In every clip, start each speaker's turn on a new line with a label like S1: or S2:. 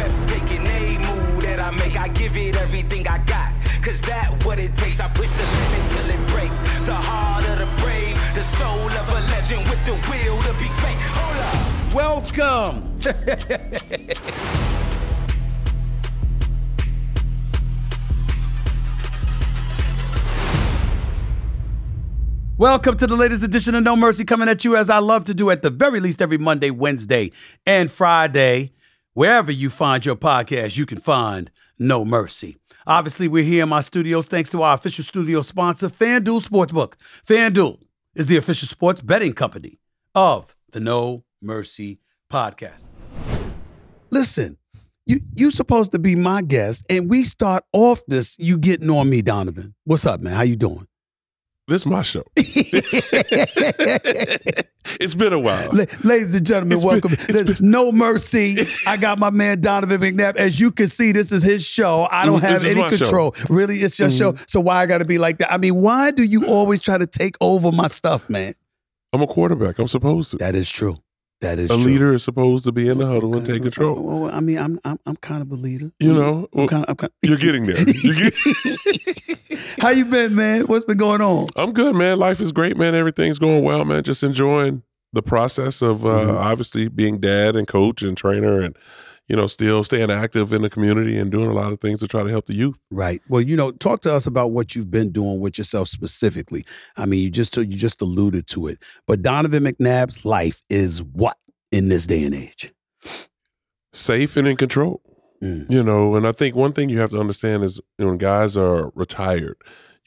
S1: Move that I make. I give it everything I got. Cause that what it takes. I push the limit till it break. The heart of the brave, the soul of a legend with the will to be great. Hold up.
S2: Welcome. Welcome to the latest edition of No Mercy, coming at you as I love to do at the very least every Monday, Wednesday, and Friday. Wherever you find your podcast, you can find No Mercy. Obviously, we're here in my studios thanks to our official studio sponsor, FanDuel Sportsbook. FanDuel is the official sports betting company of the No Mercy podcast. Listen, you you supposed to be my guest, and we start off this you getting on me, Donovan. What's up, man? How you doing?
S3: This is my show. it's been a while.
S2: La- Ladies and gentlemen,
S3: It's been-
S2: welcome. no mercy. I got my man Donovan McNabb. As you can see, this is his show. I don't
S3: Mm,
S2: have any
S3: my show. Mm-hmm.
S2: control. Really, it's your show. So why I got to be like that? I mean, why do you always try to take over my stuff, man?
S3: I'm a quarterback. I'm supposed to.
S2: That is true. That is
S3: a
S2: true.
S3: leader is supposed to be in the huddle and take control.
S2: Well, I mean, I'm I'm I'm kind of a leader.
S3: You know,
S2: I'm kind of. I'm kind
S3: you're getting there. You're get-
S2: How you been, man? What's been going on?
S3: I'm good, man. Life is great, man. Everything's going well, man. Just enjoying the process of uh,
S2: Mhm.
S3: obviously being dad and coach and trainer and, you know, still staying active in the community and doing a lot of things to try to help the youth.
S2: Right. Well, you know, talk to us about what you've been doing with yourself specifically. I mean, you just you just alluded to it, but Donovan McNabb's life is what in this day and age?
S3: Safe and in control.
S2: Mm.
S3: You know, and I think one thing you have to understand is you know, when guys are retired,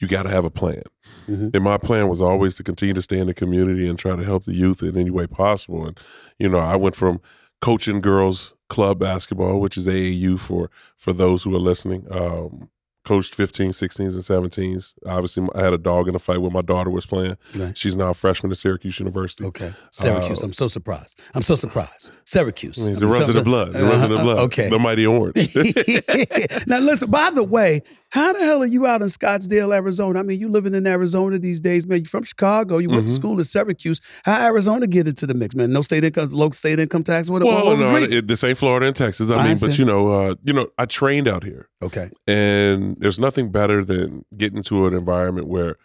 S3: you got to have a plan.
S2: Mhm.
S3: And my plan was always to continue to stay in the community and try to help the youth in any way possible. And you know, I went from coaching girls club basketball, which is AAU for for those who are listening. Um, coached 15, 16s, and 17s. Obviously, I had a dog in a fight when my daughter was playing.
S2: Right.
S3: She's now a freshman at Syracuse University.
S2: Okay. Syracuse.
S3: Uh,
S2: I'm so surprised. I'm so surprised. Syracuse.
S3: It
S2: I mean,
S3: runs in the blood. It runs in the
S2: Uh,
S3: blood.
S2: Okay.
S3: The mighty orange.
S2: now listen, by the way, how the hell are you out in Scottsdale, Arizona? I mean, you living in Arizona these days, man. You're from Chicago, you went to
S3: Mhm.
S2: school in Syracuse. How Arizona get into the mix, man? No state income, low state income tax. What,
S3: well,
S2: what
S3: no, it, this ain't Florida and Texas. I
S2: I
S3: mean,
S2: understand.
S3: but you know, uh, you know, I trained out here.
S2: okay.
S3: And there's nothing better than getting to an environment where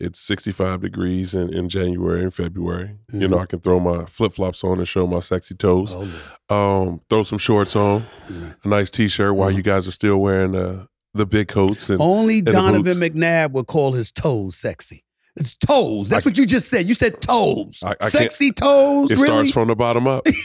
S3: it's 65 degrees in, in January and February. You
S2: Mhm.
S3: know, I can throw my flip flops on and show my sexy toes.
S2: Oh,
S3: Um, throw some shorts on,
S2: Yeah.
S3: a nice t-shirt while
S2: Mhm.
S3: you guys are still wearing uh, the big coats. And
S2: Only
S3: the
S2: Donovan. McNabb would call his toes sexy. It's toes. That's
S3: I-
S2: what you just said. You said toes.
S3: I- I
S2: sexy toes.
S3: it
S2: really?
S3: starts from the bottom up.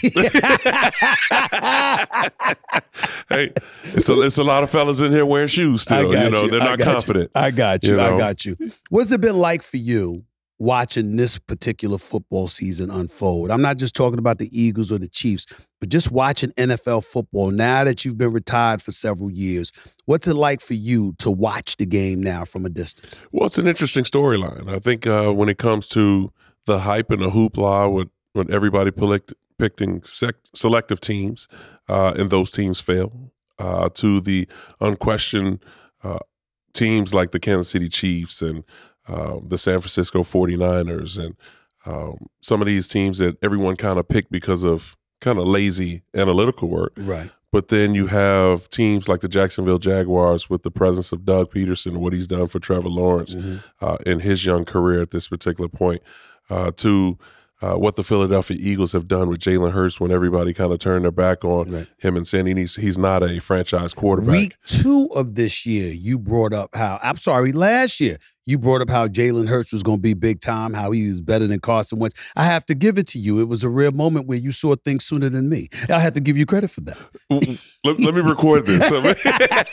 S3: hey, it's a, it's a lot of fellas in here wearing shoes still. You know,
S2: you.
S3: they're not
S2: got you.
S3: confident.
S2: I got you.
S3: You
S2: I got you. What's it been like for you watching this particular football season unfold? I'm not just talking about the Eagles or the Chiefs, but just watching NFL football now that you've been retired for several years. What's it like for you to watch the game now from a distance?
S3: Well, it's an interesting storyline. I think uh, when it comes to the hype and the hoopla with, with everybody picked, picking sec- selective teams uh, and those teams fail, uh, to the unquestioned uh, teams like the Kansas City Chiefs and um, the San Francisco 49ers and um, some of these teams that everyone kind of picked because of kind of lazy analytical work.
S2: Right.
S3: But then you have teams like the Jacksonville Jaguars with the presence of Doug Pederson, and what he's done for Trevor Lawrence uh, in his young career at this particular point, uh, to uh, what the Philadelphia Eagles have done with Jalen Hurts when everybody kind of turned their back on
S2: Right.
S3: him and saying he's, he's not a franchise quarterback.
S2: Week two of this year, you brought up how, I'm sorry, last year, You brought up how Jalen Hurts was going to be big time, how he was better than Carson Wentz. I have to give it to you. It was a real moment where you saw things sooner than me. I have to give you credit for that.
S3: let, let me record this.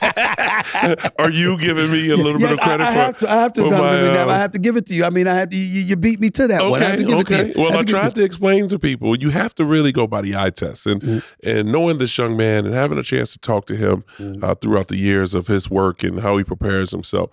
S3: Are you giving me a little
S2: Yes,
S3: bit of credit
S2: I, I
S3: for?
S2: have to. I have to.
S3: my,
S2: it. I
S3: uh,
S2: have to give it to you. I mean, I have to. You, you beat me to that one. I have to give it to you.
S3: Well, I
S2: to
S3: tried to explain to people you have to really go by the eye test, and
S2: Mm-hmm.
S3: and knowing this young man and having a chance to talk to him
S2: Mm-hmm.
S3: uh, throughout the years of his work and how he prepares himself.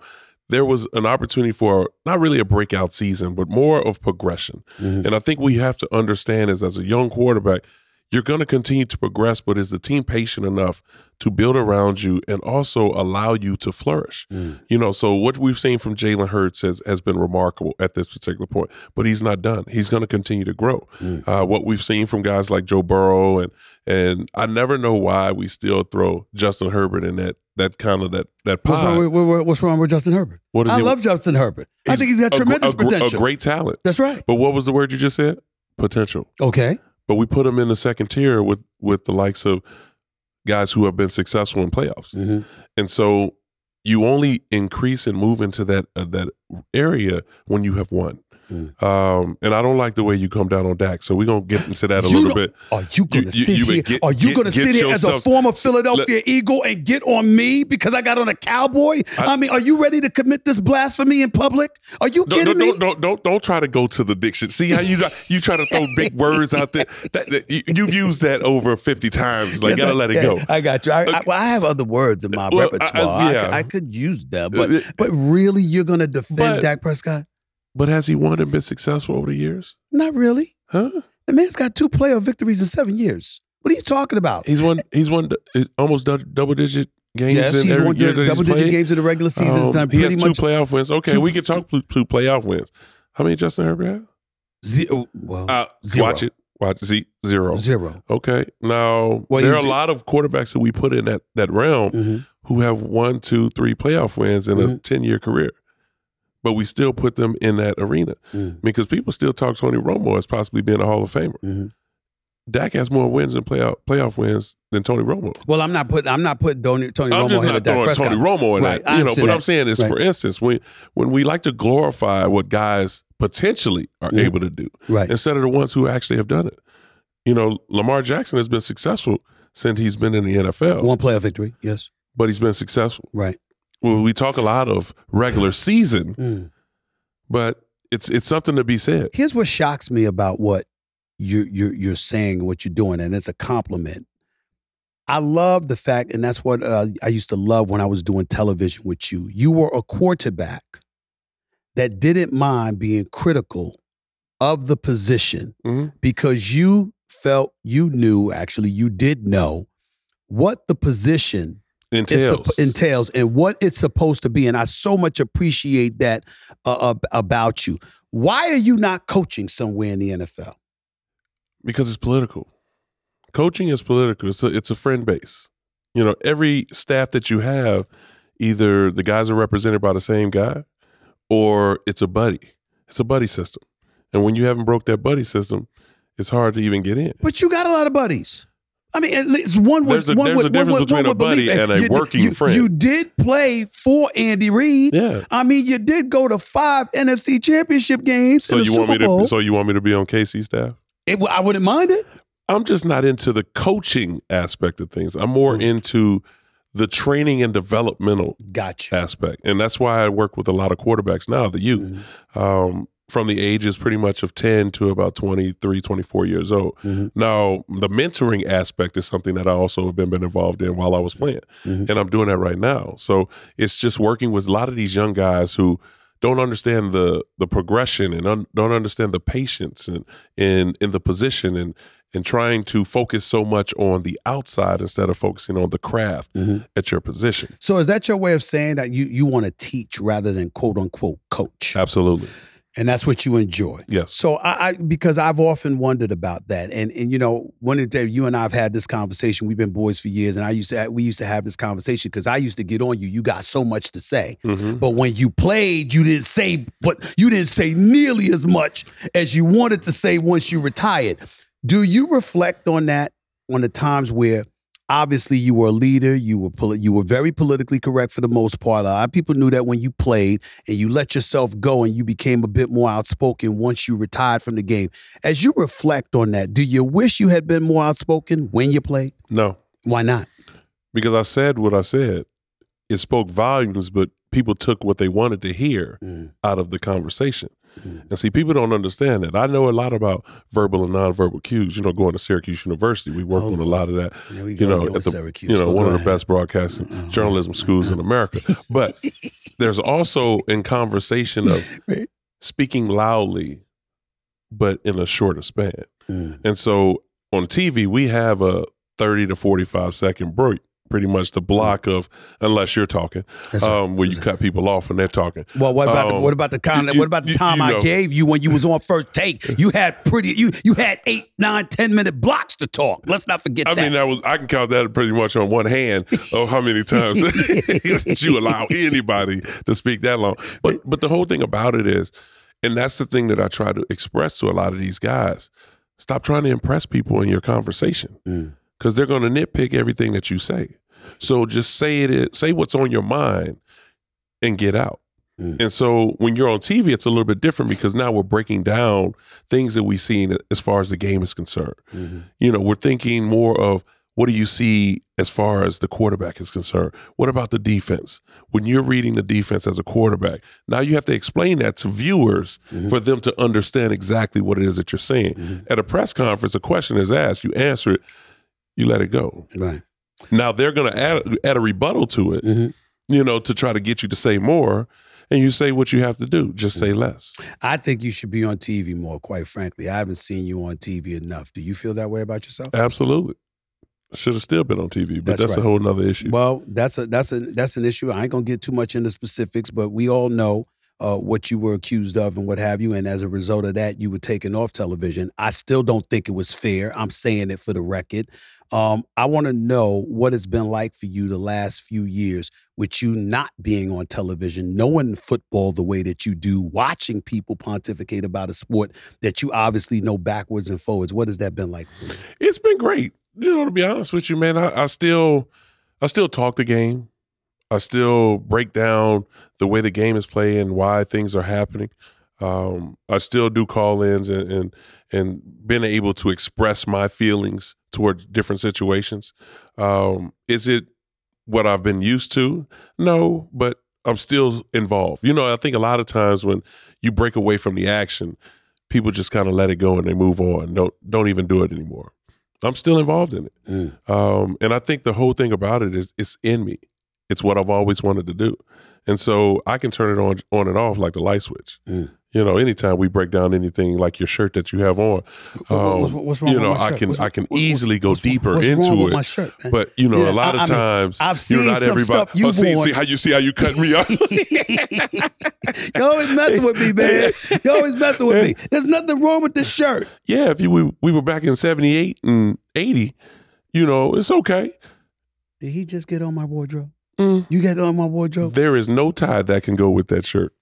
S3: There was an opportunity for not really a breakout season, but more of progression.
S2: Mm-hmm.
S3: And I think we have to understand is as a young quarterback, you're going to continue to progress, but is the team patient enough to build around you and also allow you to flourish?
S2: Mm.
S3: You know, so what we've seen from Jalen Hurts has, has been remarkable at this particular point, but he's not done. He's going to continue to grow.
S2: Mm.
S3: Uh, what we've seen from guys like Joe Burrow and and I never know why we still throw Justin Herbert in that that kind of that that
S2: What's wrong, with, what's wrong with Justin Herbert?
S3: What is
S2: I
S3: he-
S2: love Justin Herbert. I think he's got
S3: a
S2: tremendous
S3: a,
S2: potential.
S3: A great talent.
S2: That's right.
S3: But what was the word you just said? Potential.
S2: Okay.
S3: But we put him in the second tier with with the likes of guys who have been successful in playoffs.
S2: Mhm.
S3: And so you only increase and move into that uh, that area when you have won.
S2: Mm.
S3: Um, and I don't like the way you come down on Dak. So we're gonna get into that a
S2: You
S3: little bit.
S2: Are you going to
S3: you-
S2: sit
S3: you
S2: here?
S3: get-
S2: are you
S3: get-
S2: to
S3: get
S2: sit here as a former Philadelphia Eagle and get on me because I got on a cowboy? I,
S3: I-
S2: mean, are you ready to commit this blasphemy in public? Are you kidding
S3: don't,
S2: me?
S3: don't, don't, don't, don't try to go to the diction. See how you you try to throw big words out there. That, that, you, you've used that over fifty times. Like,
S2: Yes,
S3: gotta
S2: I-
S3: let it go.
S2: I got you. I, I, well, I have other words in my
S3: Well,
S2: repertoire. I,
S3: yeah.
S2: could, I could use them, but
S3: Uh,
S2: but really, you're going to defend
S3: But-
S2: Dak Prescott?
S3: But has he won and been successful over the years?
S2: Not really.
S3: Huh?
S2: The man's got two playoff victories in seven years. What are you talking about?
S3: He's won. He's won almost double digit games.
S2: yes,
S3: in
S2: he's won
S3: year that he's
S2: double digit
S3: played.
S2: games in the regular season. He's
S3: Um,
S2: done
S3: he
S2: pretty
S3: has
S2: much
S3: two playoff wins. Okay,
S2: two-
S3: we can talk two, two playoff wins. How many Justin Herbert have?
S2: zero. Well,
S3: Uh,
S2: Zero.
S3: Watch it. Watch Z zero.
S2: zero.
S3: Okay. Now
S2: Well,
S3: there are a lot of quarterbacks that we put in that that realm
S2: Mhm.
S3: who have one, two, three playoff wins in a
S2: Mhm.
S3: ten year career, but we still put them in that arena
S2: Mm.
S3: because people still talk Tony Romo as possibly being a Hall of Famer.
S2: Mhm.
S3: Dak has more wins and playoff playoff wins than Tony Romo.
S2: Well, I'm not putting I'm not putting Tony, Tony
S3: I'm
S2: Romo
S3: just
S2: ahead
S3: not throwing Tony Romo in
S2: Right,
S3: that,
S2: I
S3: you know. But I'm saying is,
S2: Right.
S3: for instance, when when we like to glorify what guys potentially are
S2: Mhm.
S3: able to do
S2: Right.
S3: instead of the ones who actually have done it. You know, Lamar Jackson has been successful since he's been in the NFL,
S2: One playoff victory. Yes.
S3: but he's been successful.
S2: Right.
S3: Well, we talk a lot of regular season,
S2: Mm.
S3: but it's it's something to be said.
S2: Here's what shocks me about what you you're you're saying, what you're doing, and it's a compliment. I love the fact, and that's what uh, I used to love when I was doing television with you. You were a quarterback that didn't mind being critical of the position
S3: Mhm.
S2: because you felt you knew, actually, you did know what the position
S3: Entails.
S2: entails and what it's supposed to be. And I so much appreciate that uh, ab- about you. Why are you not coaching somewhere in the NFL?
S3: because it's political. Coaching is political. It's a, it's a friend base. You know, every staff that you have, either the guys are represented by the same guy, or it's a buddy. It's a buddy system. And when you haven't broke that buddy system, it's hard to even get in.
S2: But you got a lot of buddies. I mean, at least one would.
S3: There's a-
S2: one
S3: there's
S2: would,
S3: a difference
S2: one would,
S3: between
S2: one
S3: a buddy and a
S2: you-
S3: working
S2: you,
S3: friend.
S2: You did play for Andy Reid.
S3: Yeah.
S2: I mean, you did go to five NFC Championship games
S3: So you
S2: Super
S3: want me
S2: Bowl.
S3: to? So you want me to be on KC staff?
S2: It- I wouldn't mind it.
S3: I'm just not into the coaching aspect of things. I'm more
S2: Mm.
S3: into the training and developmental
S2: Gotcha.
S3: aspect. And that's why I work with a lot of quarterbacks now, the youth,
S2: Mm-hmm.
S3: um, from the ages pretty much of 10 to about 23, 24 years old.
S2: Mhm.
S3: Now, the mentoring aspect is something that I also have been, been involved in while I was playing.
S2: Mhm.
S3: And I'm doing that right now. So it's just working with a lot of these young guys who don't understand the the progression and un, don't understand the patience and in in the position and and trying to focus so much on the outside instead of focusing on the craft
S2: Mhm.
S3: at your position.
S2: So is that your way of saying that you you want to teach rather than quote unquote coach?
S3: Absolutely.
S2: And that's what you enjoy.
S3: Yes.
S2: So I, I because I've often wondered about that, and and you know, one of the you and I have had this conversation. We've been boys for years, and I used to we used to have this conversation because I used to get on you. You got so much to say,
S3: Mhm.
S2: but when you played, you didn't say what you didn't say nearly as much as you wanted to say once you retired. Do you reflect on that on the times where obviously you were a leader. You were poli- you were very politically correct for the most part. A lot of people knew that when you played and you let yourself go and you became a bit more outspoken once you retired from the game. As you reflect on that, do you wish you had been more outspoken when you played?
S3: No,
S2: Why not?
S3: because I said what I said. It spoke volumes, but people took what they wanted to hear
S2: Mm.
S3: out of the conversation. And see, people don't understand that. I know a lot about verbal and nonverbal cues. You know, going to Syracuse University, we work
S2: Oh,
S3: on a lot of that.
S2: We
S3: You know, at the
S2: Syracuse.
S3: you know
S2: Well,
S3: one
S2: go
S3: of the best broadcasting journalism schools in America. But there's also in conversation of speaking loudly, but in a shorter span.
S2: Mm.
S3: And so on TV, we have a 30 to 45 second break, pretty much the block of, unless you're talking,
S2: right.
S3: um, where you cut people off when they're talking.
S2: Well, what about the,
S3: Um,
S2: what about the kind?
S3: you-
S2: what about the time
S3: you
S2: I
S3: know.
S2: gave you when you was on first take? You had pretty you you had eight, nine, ten minute blocks to talk. Let's not forget
S3: I
S2: that.
S3: mean, that was I can count that pretty much on one hand of how many times you allow anybody to speak that long. But but the whole thing about it is, and that's the thing that I try to express to a lot of these guys. Stop trying to impress people in your conversation
S2: Mm.
S3: Because they're going to nitpick everything that you say. So just say it. Say what's on your mind and get out.
S2: Mm.
S3: And so when you're on TV, it's a little bit different because now we're breaking down things that we've seen as far as the game is concerned
S2: Mhm.
S3: you know, we're thinking more of what do you see as far as the quarterback is concerned? What about the defense? When you're reading the defense as a quarterback, now you have to explain that to viewers
S2: Mhm.
S3: for them to understand exactly what it is that you're saying.
S2: Mhm.
S3: At a press conference, a question is asked, you answer it, you let it go.
S2: Right.
S3: Now they're going to add, add a rebuttal to it,
S2: Mhm.
S3: you know, to try to get you to say more. And you say what you have to do, just say less.
S2: I think you should be on TV more. Quite frankly, I haven't seen you on TV enough. Do you feel that way about yourself?
S3: Absolutely. Should have still been on TV, but
S2: That's
S3: that's,
S2: right.
S3: a whole nother issue.
S2: Well, that's a that's a that's an issue. I ain't gonna get too much into specifics, but we all know uh, what you were accused of and what have you. And as a result of that, you were taken off television. I still don't think it was fair. I'm saying it for the record. Um, I want to know what it's been like for you the last few years with you not being on television, knowing football the way that you do, watching people pontificate about a sport that you obviously know backwards and forwards. What has that been like
S3: it's been great. You know, to be honest with you, man, I, I still, I still talk the game. I still break down the way the game is played and why things are happening. Um, I still do call-ins and and and being able to express my feelings toward different situations. Um, is it what I've been used to? No, but I'm still involved. You know, I think a lot of times when you break away from the action, people just kind of let it go and they move on. Don't don't even do it anymore. I'm still involved in it.
S2: Mm.
S3: Um, and I think the whole thing about it is it's in me. It's what I've always wanted to do. And so I can turn it on on and off like the light switch.
S2: Mm.
S3: You know, anytime we break down anything like your shirt that you have on, um,
S2: What's- what's
S3: you know, I can
S2: What's-
S3: I can easily go deeper into it.
S2: shirt?
S3: But you know,
S2: Yeah,
S3: a lot
S2: I-
S3: of
S2: I mean,
S3: times
S2: I've
S3: you
S2: seen
S3: not
S2: some
S3: everybody.
S2: stuff you've
S3: oh, see, see how you see how you cut me off.
S2: you always messing with me, man. You always messing with me. There's nothing wrong with this shirt.
S3: yeah, if you we, we were back in '78 and '80, you know, it's okay.
S2: Did he just get on my wardrobe?
S3: Mm.
S2: You get on my wardrobe?
S3: There is no tie that can go with that shirt.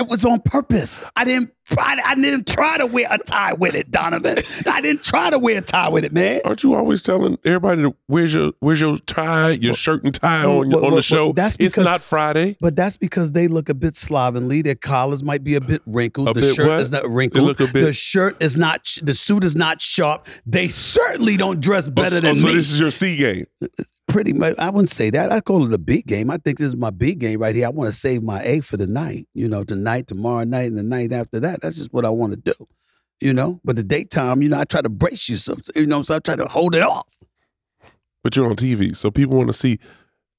S2: It was on purpose. I didn't. I, I didn't try to wear a tie with it, Donovan. I didn't try to wear a tie with it, man.
S3: Aren't you always telling everybody to where's your where's your tie, your shirt and tie
S2: well,
S3: on
S2: well,
S3: on
S2: well,
S3: the show?
S2: that's
S3: it's
S2: because-
S3: not Friday.
S2: But that's because they look a bit slovenly. Their collars might be a bit wrinkled.
S3: A
S2: the
S3: bit
S2: shirt
S3: what?
S2: is not wrinkled.
S3: bit-
S2: the shirt is not. The suit is not sharp. They certainly don't dress oh, better
S3: oh,
S2: than
S3: so
S2: me.
S3: So this is your C game.
S2: pretty much I wouldn't say that. I call it a big game. I think this is my big game right here. I want to save my A for the night. You know, tonight, tomorrow night, and the night after that. That's just what I want to do. You know, but the daytime, you know, I try to brace you some. You know, so I try to hold it off.
S3: But you're on TV, so people want to see.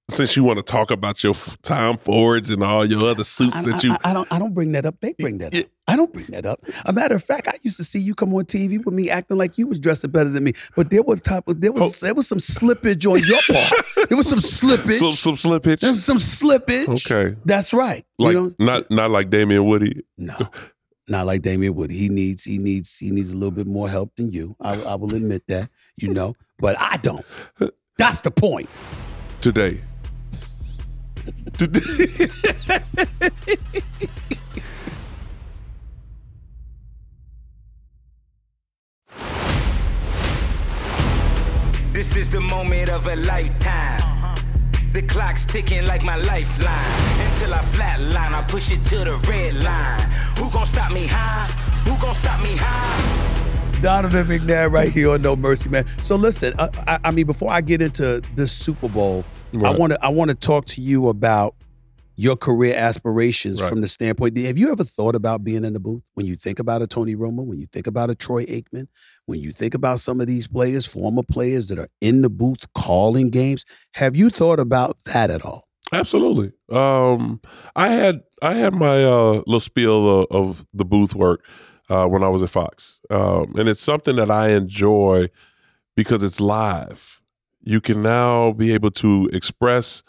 S3: Since you want to talk about your f- Tom Fords and all your other suits
S2: I,
S3: that you,
S2: I, I don't. I don't bring that up. They bring that
S3: Yeah.
S2: up. I don't bring that up. A matter of fact, I used to see you come on TV with me acting like you was dressing better than me. But there was type of there was oh. there was some slippage on your part. There was some slippage.
S3: some some slippage.
S2: there was some slippage.
S3: Okay,
S2: That's right.
S3: like
S2: you know,
S3: not not like Damien Woody.
S2: No, not like Damien Wood. He needs he needs he needs a little bit more help than you. I, I will admit that. You know, but I don't. That's the point.
S3: today. Today.
S1: This is the moment of a lifetime. The clock's ticking like my lifeline. Until I flatline, I push it to the red line. Who gon' stop me high? Who gon' stop me high?
S2: Donovan McNabb right here on No Mercy, man. So listen, I, I, I mean, before I get into this Super Bowl, I want to I want to talk to you about your career aspirations
S3: Right.
S2: from the standpoint. Have you ever thought about being in the booth? When you think about a Tony Romo, when you think about a Troy Aikman, when you think about some of these players, former players that are in the booth calling games, have you thought about that at all?
S3: Absolutely. Um, I had I had my uh, little spiel of, of the booth work uh, when I was at Fox, um, and it's something that I enjoy because it's live. You can now be able to express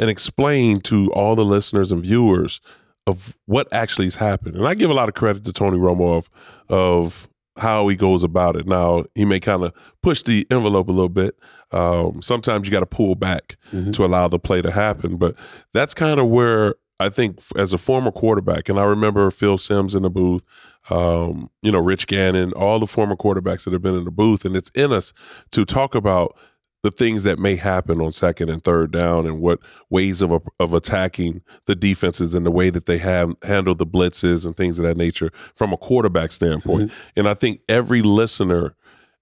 S3: and explain to all the listeners and viewers of what actually has happened. And I give a lot of credit to Tony Romo of of how he goes about it. Now he may kind of push the envelope a little bit. Um, sometimes you got to pull back to allow the play to happen, but that's kind of where I think as a former quarterback, and I remember Phil Simms in the booth, um, you know, Rich Gannon, all the former quarterbacks that have been in the booth, and it's in us to talk about the things that may happen on second and third down and what ways of of attacking the defenses and the way that they have handled the blitzes and things of that nature from a quarterback standpoint. Mm-hmm. And I think every listener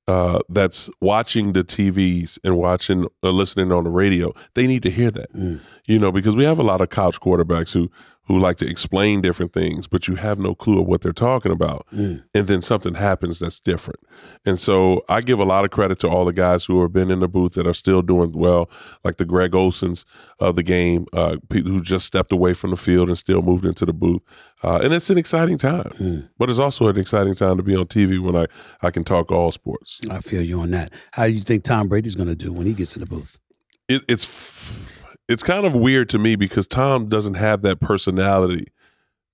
S3: uh, that's watching the TVs and watching or listening on the radio, they need to hear that. Mm. You know, because we have a lot of couch quarterbacks who who like to explain different things, but you have no clue of what they're talking about. And then something happens that's different. And so I give a lot of credit to all the guys who have been in the booth that are still doing well, like the Greg Olsens of the game, uh, people who just stepped away from the field and still moved into the booth. Uh, and it's an exciting time. But it's also an exciting time to be on TV when I, I can talk all sports.
S2: I feel you on that. How do you think Tom Brady's going to do when he gets in the booth?
S3: it, it's f- it's kind of weird to me because Tom doesn't have that personality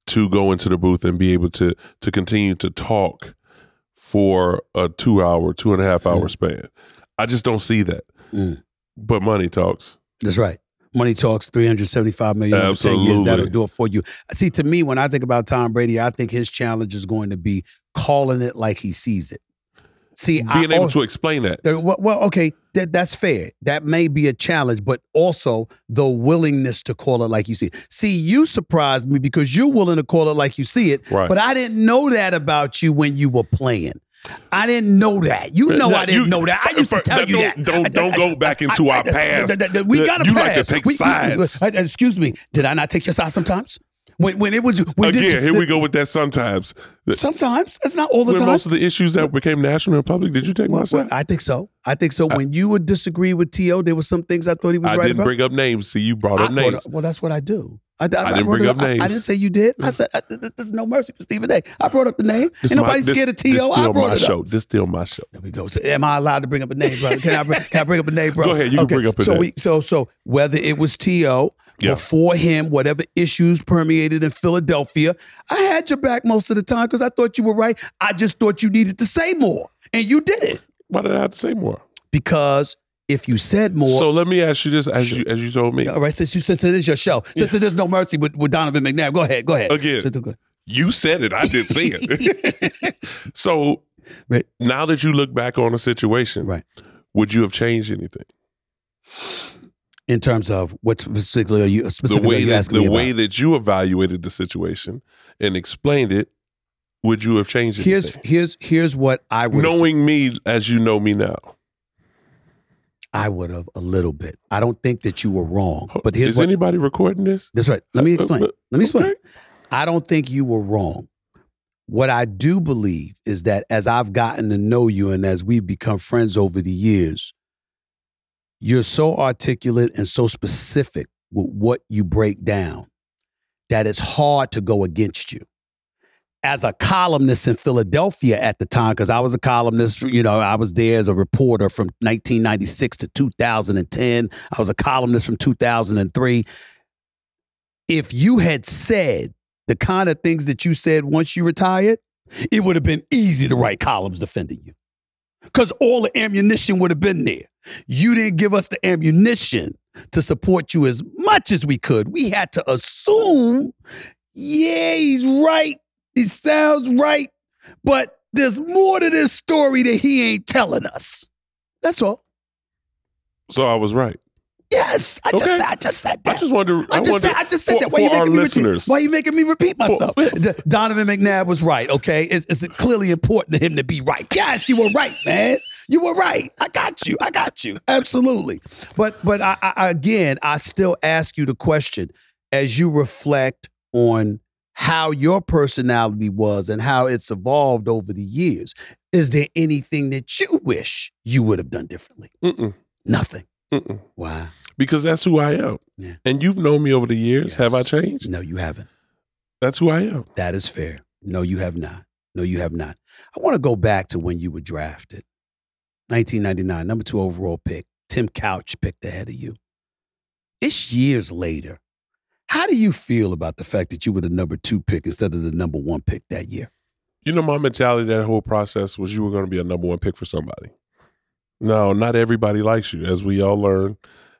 S3: to go into the booth and be able to to continue to talk for a two hour, two and a half hour span. I just don't see that.
S2: Mm.
S3: But money talks.
S2: That's right. Money talks 375 million over 10 years.
S3: Absolutely.
S2: That'll do it for you. See, to me, when I think about Tom Brady, I think his challenge is going to be calling it like he sees it. See, I
S3: Being able
S2: al-
S3: to explain that.
S2: Well, okay, that, that's fair. That may be a challenge, but also the willingness to call it like you see it. See, you surprised me because you're willing to call it like you see it,
S3: Right.
S2: but I didn't know that about you when you were playing. I didn't know that. You know
S3: Now,
S2: I didn't
S3: you-
S2: know that. I used to tell
S3: that
S2: you
S3: don't-
S2: that.
S3: don't- don't go back into our past.
S2: We got
S3: you
S2: pass.
S3: like to take
S2: We- we-
S3: sides.
S2: uh, excuse me. Did I not take your side sometimes? When when it was when
S3: Again,
S2: did,
S3: here we go with that sometimes.
S2: Sometimes it's not all the
S3: When
S2: time.
S3: most of the issues that became national and public, did you take my
S2: Well,
S3: side?
S2: I think so. I think so. When you would disagree with T.O., there were some things I thought he was
S3: I
S2: right
S3: didn't
S2: about.
S3: bring up names. See, you brought
S2: I
S3: up
S2: brought
S3: names.
S2: up- well, that's what I do. I, I,
S3: didn't
S2: brought
S3: bring up
S2: I- I, didn't say you did. I said I, th- th- there's no mercy for Stephen A. I brought up the name.
S3: This
S2: Ain't nobody scared of
S3: This
S2: T.O. I
S3: still
S2: brought
S3: my
S2: it
S3: show.
S2: up.
S3: This still my show.
S2: There we go. So am I allowed to bring up a name, bro? Can I bring, can I bring up a name, bro?
S3: Go ahead. You can bring up a
S2: so
S3: name.
S2: We, so so whether it was T.O.
S3: Yeah.
S2: before him, whatever issues permeated in Philadelphia, I had your back most of the time because I thought you were right. I just thought you needed to say more, and you did it
S3: Why did I have to say more?
S2: because if you said more,
S3: So let me ask you this, as
S2: Sure.
S3: you as you told me,
S2: All right, since you since it is your show, since it is no mercy with, with Donovan McNabb, go ahead, go ahead.
S3: Again.
S2: So,
S3: you said it. I didn't say it. so
S2: Right.
S3: now that you look back on the situation,
S2: Right.
S3: would you have changed anything?
S2: in terms of what specifically are you
S3: The
S2: specifically are
S3: way
S2: you
S3: that the
S2: me
S3: way that you evaluated the situation and explained it, would you have changed anything?
S2: Here's here's here's what I would
S3: knowing me as you know me now.
S2: I would have a little bit. I don't think that you were wrong, but here's
S3: Is
S2: what.
S3: anybody recording this?
S2: that's right. Let me
S3: Uh,
S2: explain.
S3: uh,
S2: Let me explain.
S3: okay.
S2: I don't think you were wrong. What I do believe is that as I've gotten to know you and as we've become friends over the years, you're so articulate and so specific with what you break down that it's hard to go against you. As a columnist in Philadelphia at the time, because I was a columnist, you know, I was there as a reporter from 1996 to 2010. I was a columnist from 2003. If you had said the kind of things that you said once you retired, it would have been easy to write columns defending you. Because all the ammunition would have been there. You didn't give us the ammunition to support you as much as we could. We had to assume, yeah, he's right. He sounds right. But there's more to this story that he ain't telling us. That's all.
S3: So I was right.
S2: Yes, I just
S3: Okay.
S2: said, I just said that.
S3: I just wanted. To,
S2: I just
S3: wanted
S2: said, I just said
S3: for,
S2: that. Why
S3: for
S2: you making me
S3: listeners.
S2: repeat? Why you making me repeat myself?
S3: For-
S2: D- Donovan McNabb was right. Okay, it's, it's clearly important to him to be right. Yes, you were right, man. You were right. I got you. I got you. Absolutely. But but I, I again, I still ask you the question as you reflect on how your personality was and how it's evolved over the years. Is there anything that you wish you would have done differently?
S3: Mm-mm,
S2: Nothing.
S3: mm-mm.
S2: Why?
S3: Because that's who I am.
S2: Yeah.
S3: And you've known me over the years.
S2: Yes.
S3: Have I changed?
S2: No, you haven't.
S3: That's who I am.
S2: That is fair. No, you have not. No, you have not. I want to go back to when you were drafted. 1999, number two overall pick. Tim Couch picked ahead of you. It's years later. How do you feel about the fact that you were the number two pick instead of the number one pick that year?
S3: You know, my mentality that whole process was you were going to be a number one pick for somebody. No, not everybody likes you, as we all learned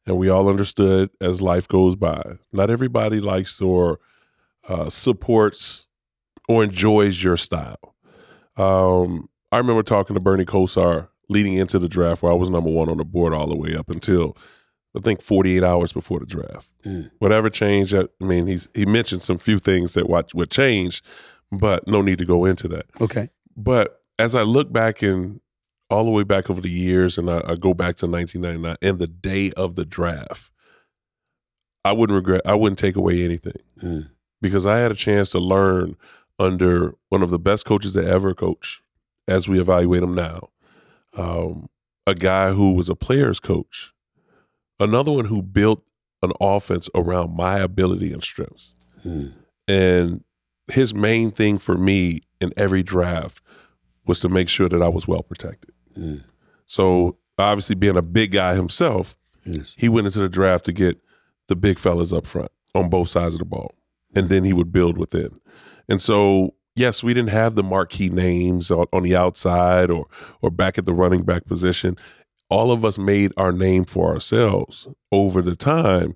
S3: and we all understood as life goes by. Not everybody likes or uh, supports or enjoys your style. Um, I remember talking to Bernie Kosar leading into the draft where I was number one on the board all the way up until I think 48 hours before the draft.
S2: Mm.
S3: Whatever changed, I mean, he's he mentioned some few things that what would change, but no need to go into that.
S2: Okay.
S3: But as I look back and all the way back over the years, and I, I go back to 1999 and the day of the draft, I wouldn't regret. I wouldn't take away anything
S2: Mm.
S3: because I had a chance to learn under one of the best coaches to ever coach, as we evaluate him now. Um, a guy who was a player's coach, another one who built an offense around my ability and strengths.
S2: Mm.
S3: And his main thing for me in every draft was to make sure that I was well protected.
S2: Mm.
S3: So obviously, being a big guy himself,
S2: Yes.
S3: he went into the draft to get the big fellas up front on both sides of the ball, and then he would build within. And so, yes, we didn't have the marquee names on, on the outside or or back at the running back position. All of us made our name for ourselves over the time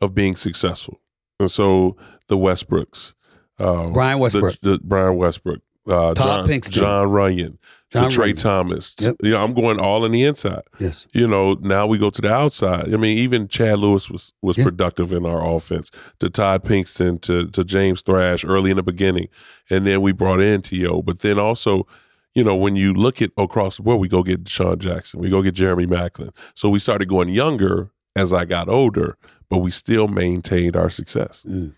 S3: of being successful. And so, the Westbrooks, um,
S2: Brian Westbrook.
S3: the, the Brian Westbrook, uh,
S2: Todd
S3: John,
S2: Pinkston.
S3: Jon Runyan,
S2: John
S3: to Trey
S2: Runyon.
S3: Thomas.
S2: Yep.
S3: You know, I'm going all in the inside
S2: Yes.
S3: you know, now we go to the outside. I mean, even Chad Lewis was was
S2: Yeah.
S3: productive in our offense. T.O. Todd Pinkston, to to James Thrash early in the beginning, and then we brought in To. But then also, you know, when you look at across the board, we go get DeSean Jackson, we go get Jeremy Maclin. So we started going younger as I got older, but we still maintained our success.
S2: Mm.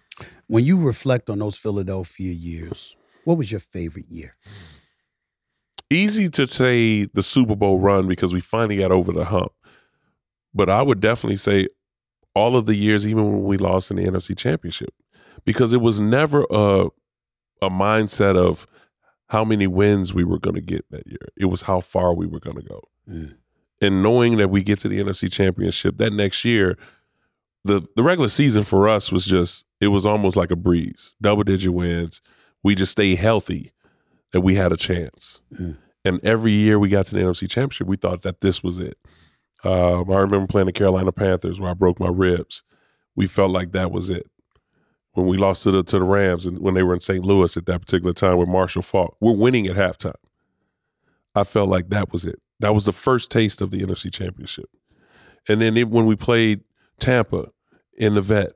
S2: When you reflect on those Philadelphia years, what was your favorite year?
S3: easy to say the Super Bowl run because we finally got over the hump. But I would definitely say all of the years, even when we lost in the NFC Championship, because it was never a a mindset of how many wins we were going to get that year. It was how far we were going to go.
S2: Mm.
S3: And knowing that we get to the NFC Championship that next year, the the regular season for us was just it was almost like a breeze. Double digit wins. We just stayed healthy that we had a chance.
S2: Mm.
S3: And every year we got to the NFC Championship, we thought that this was it. Um, I remember playing the Carolina Panthers where I broke my ribs. We felt like that was it. When we lost to the to the Rams and when they were in St. Louis at that particular time with Marshall Faulk, we're winning at halftime. I felt like that was it. That was the first taste of the NFC Championship. And then it, when we played Tampa in the vet,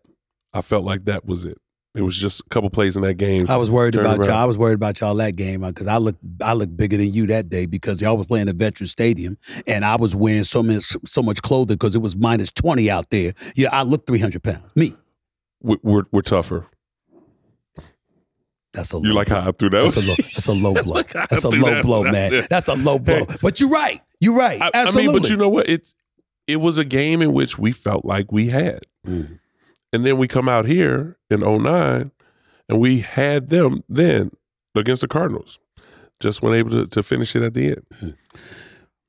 S3: I felt like that was it. It was just a couple plays in that game.
S2: I was worried about
S3: around.
S2: y'all. I was worried about y'all that game uh, because I looked I looked bigger than you that day because y'all was playing at Veterans Stadium and I was wearing so much so much clothing because it was minus twenty out there. Yeah, I looked three hundred pounds. Me.
S3: We- we're, we're tougher.
S2: That's a
S3: You like
S2: blow.
S3: how I threw that?
S2: That's a low. That's a low blow. That's a low
S3: that
S2: blow, man. That's a low blow. But you're right. You're right.
S3: I, I mean, but you know what? It it was a game in which we felt like we had.
S2: Mm.
S3: And then we come out here in 09 and we had them then against the Cardinals. Just weren't able to, to finish it at the end.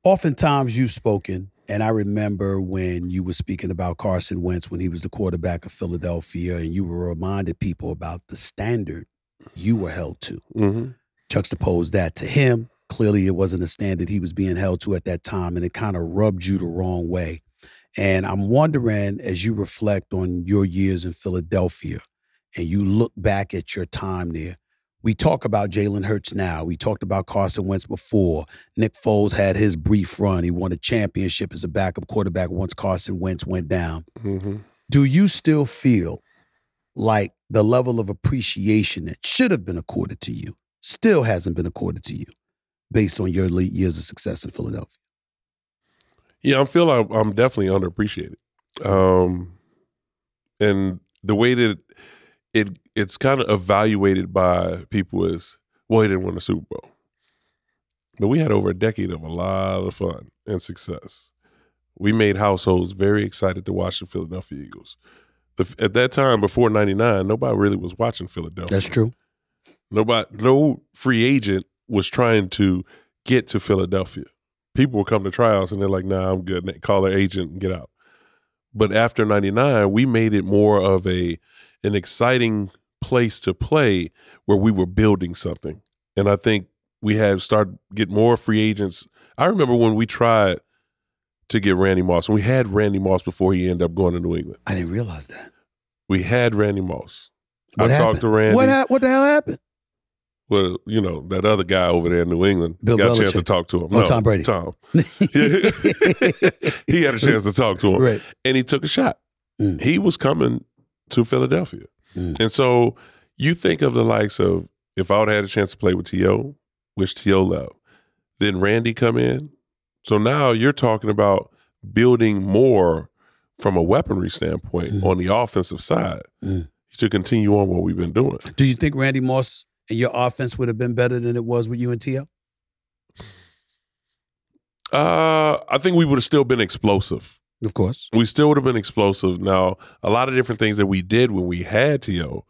S2: Oftentimes you've spoken, and I remember when you were speaking about Carson Wentz when he was the quarterback of Philadelphia, and you were reminded people about the standard you were held to.
S3: Mm-hmm.
S2: Juxtapose that to him. Clearly, it wasn't a standard he was being held to at that time, and it kind of rubbed you the wrong way. And I'm wondering, as you reflect on your years in Philadelphia and you look back at your time there, we talk about Jalen Hurts now. We talked about Carson Wentz before. Nick Foles had his brief run. He won a championship as a backup quarterback once Carson Wentz went down.
S3: hmm
S2: Do you still feel like the level of appreciation that should have been accorded to you still hasn't been accorded to you based on your late years of success in Philadelphia?
S3: Yeah, I feel I'm, I'm definitely underappreciated. Um, and the way that it it's kind of evaluated by people as well, he didn't win the Super Bowl. But we had over a decade of a lot of fun and success. We made households very excited to watch the Philadelphia Eagles. The, at that time, before '99, nobody really was watching Philadelphia.
S2: That's true.
S3: Nobody, no free agent was trying to get to Philadelphia. People would come to tryouts and they're like, "Nah, I'm good." And they call their agent and get out. But after '99, we made it more of a an exciting place to play where we were building something. And I think we had started get more free agents. I remember when we tried to get Randy Moss, and we had Randy Moss before he ended up going to New England.
S2: I didn't realize that.
S3: We had Randy Moss.
S2: What
S3: I
S2: happened?
S3: talked to Randy.
S2: What, hap- what the hell happened?
S3: Well, you know, that other guy over there in New England
S2: Bill
S3: got a chance to talk to him.
S2: Oh, Tom Brady.
S3: Tom. he had a chance to talk to him.
S2: right.
S3: And he took a shot.
S2: Mm.
S3: He was coming to Philadelphia.
S2: Mm.
S3: And so you think of the likes of if I would have had a chance to play with T.O., which T.O. left, then Randy come in. So now you're talking about building more from a weaponry standpoint
S2: Mm.
S3: on the offensive side
S2: Mm.
S3: to continue on what we've been doing.
S2: Do you think Randy Moss and your offense would have been better than it was with you and T.O.?
S3: Uh, I think we would have still been explosive.
S2: Of course.
S3: We still would have been explosive. Now, a lot of different things that we did when we had T.O.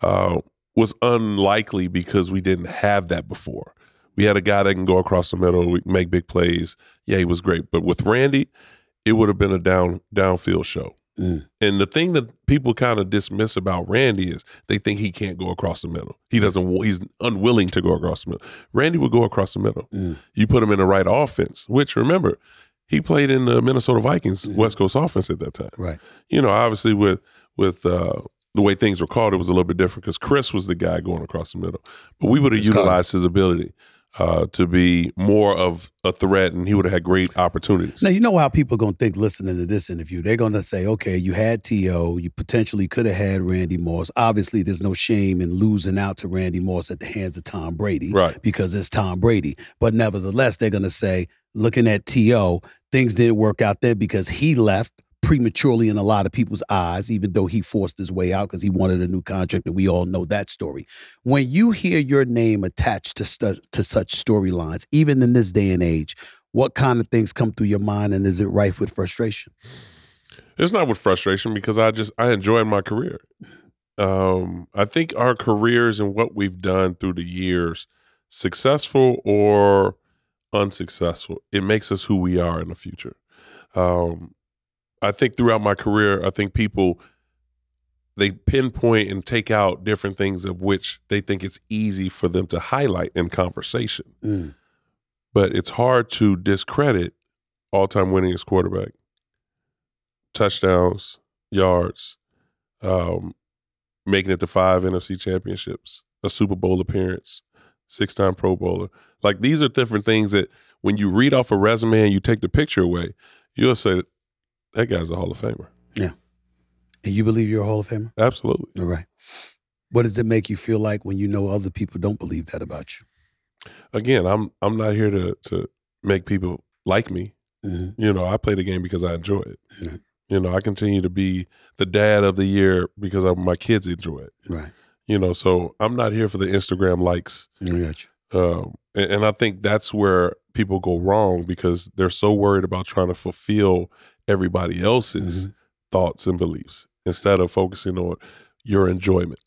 S3: uh, was unlikely because we didn't have that before. We had a guy that can go across the middle, we make big plays. Yeah, he was great. But with Randy, it would have been a down downfield show.
S2: Mm.
S3: And the thing that people kind of dismiss about Randy is they think he can't go across the middle. He doesn't. He's unwilling to go across the middle. Randy would go across the middle.
S2: Mm.
S3: You put him in the right offense, which remember, he played in the Minnesota Vikings
S2: Mhm.
S3: West Coast offense at that time.
S2: Right.
S3: You know, obviously with with uh, the way things were called, it was a little bit different because Cris was the guy going across the middle. But we would have utilized his ability uh, to be more of a threat, and he would have had great opportunities.
S2: Now you know how people are gonna think listening to this interview. They're gonna say, okay, you had T.O., you potentially could have had Randy Moss. Obviously, there's no shame in losing out to Randy Moss at the hands of Tom Brady.
S3: Right.
S2: Because it's Tom Brady. But nevertheless, they're gonna say, looking at T.O., things didn't work out there because he left prematurely in a lot of people's eyes, even though he forced his way out because he wanted a new contract, and we all know that story. When you hear your name attached to stu- to such storylines, even in this day and age, what kind of things come through your mind, and is it rife with frustration?
S3: It's not with frustration because I just I enjoyed my career. Um, I think our careers and what we've done through the years, successful or unsuccessful, it makes us who we are in the future. Um, I think throughout my career, I think people they pinpoint and take out different things of which they think it's easy for them to highlight in conversation.
S2: Mm.
S3: But it's hard to discredit all-time winningest quarterback, touchdowns, yards, um, making it to five NFC championships, a Super Bowl appearance, six-time Pro Bowler. Like these are different things that when you read off a resume and you take the picture away, you'll say that guy's a Hall of Famer. Yeah.
S2: And you believe you're a Hall of Famer?
S3: Absolutely.
S2: All right. What does it make you feel like when you know other people don't believe that about you?
S3: Again, I'm I'm not here to to make people like me.
S2: Mm-hmm.
S3: You know, I play the game because I enjoy it.
S2: Right.
S3: You know, I continue to be the dad of the year because I, my kids enjoy it.
S2: Right.
S3: You know, so I'm not here for the Instagram likes.
S2: I got you.
S3: Um, and, and I think that's where people go wrong because they're so worried about trying to fulfill everybody else's
S2: Mhm.
S3: thoughts and beliefs instead of focusing on your enjoyment.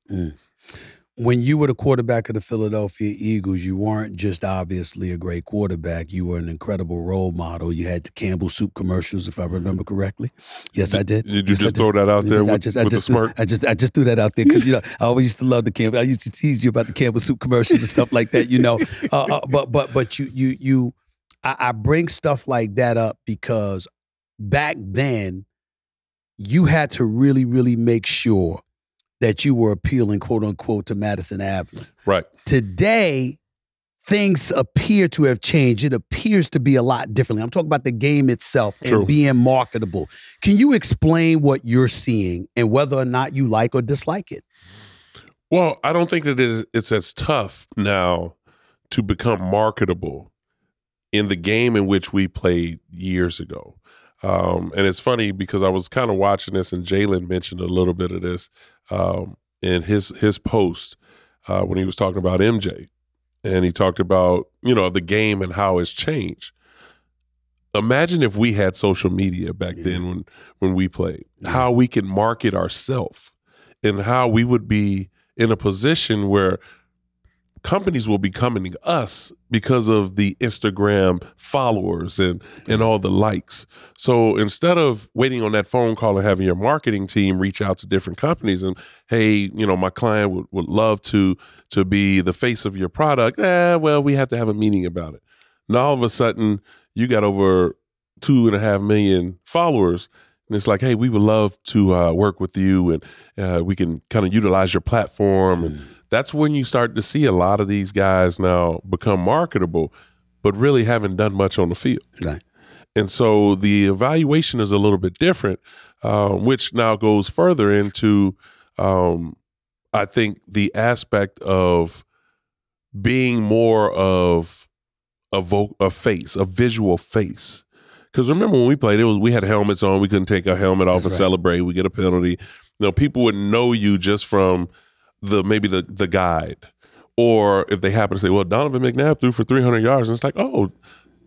S2: When you were the quarterback of the Philadelphia Eagles, you weren't just obviously a great quarterback. You were an incredible role model. You had the Campbell Soup commercials, if I remember correctly. Yes, I did.
S3: Did you
S2: Yes, I
S3: just throw that out there
S2: I
S3: with,
S2: just, I just,
S3: the
S2: threw-
S3: smirk?
S2: I just, I just threw that out there because you know I always used to love the Campbell. I used to tease you about the Campbell soup commercials and stuff like that. You know, uh, uh, but but but you you you, I, I bring stuff like that up because back then you had to really really make sure that you were appealing, quote unquote, to Madison Avenue.
S3: Right.
S2: Today, things appear to have changed. It appears to be a lot differently. I'm talking about the game itself and being marketable. Can you explain what you're seeing and whether or not you like or dislike it?
S3: Well, I don't think that it is, it's as tough now to become marketable in the game in which we played years ago. Um, and it's funny because I was kind of watching this, and Jalen mentioned a little bit of this um, in his his post uh, when he was talking about MJ, and he talked about you know the game and how it's changed. Imagine if we had social media back then when when we played, how we can market ourselves, and how we would be in a position where companies will be coming to us because of the Instagram followers and and all the likes. So instead of waiting on that phone call and having your marketing team reach out to different companies and hey, you know, my client would, would love to to be the face of your product. Eh, well, we have to have a meeting about it. Now all of a sudden you got over two and a half million followers. And it's like, hey, we would love to uh, work with you, and uh, we can kind of utilize your platform. And that's when you start to see a lot of these guys now become marketable, but really haven't done much on the field.
S2: Right.
S3: And so the evaluation is a little bit different, uh, which now goes further into, um, I think, the aspect of being more of a, vo- a face, a visual face. Because remember when we played, it was we had helmets on. We couldn't take our helmet off
S2: That's
S3: and
S2: right.
S3: celebrate. We get a penalty. You know, people would know you just from the maybe the the guide, or if they happen to say, "Well, Donovan McNabb threw for 300 yards," and it's like, "Oh,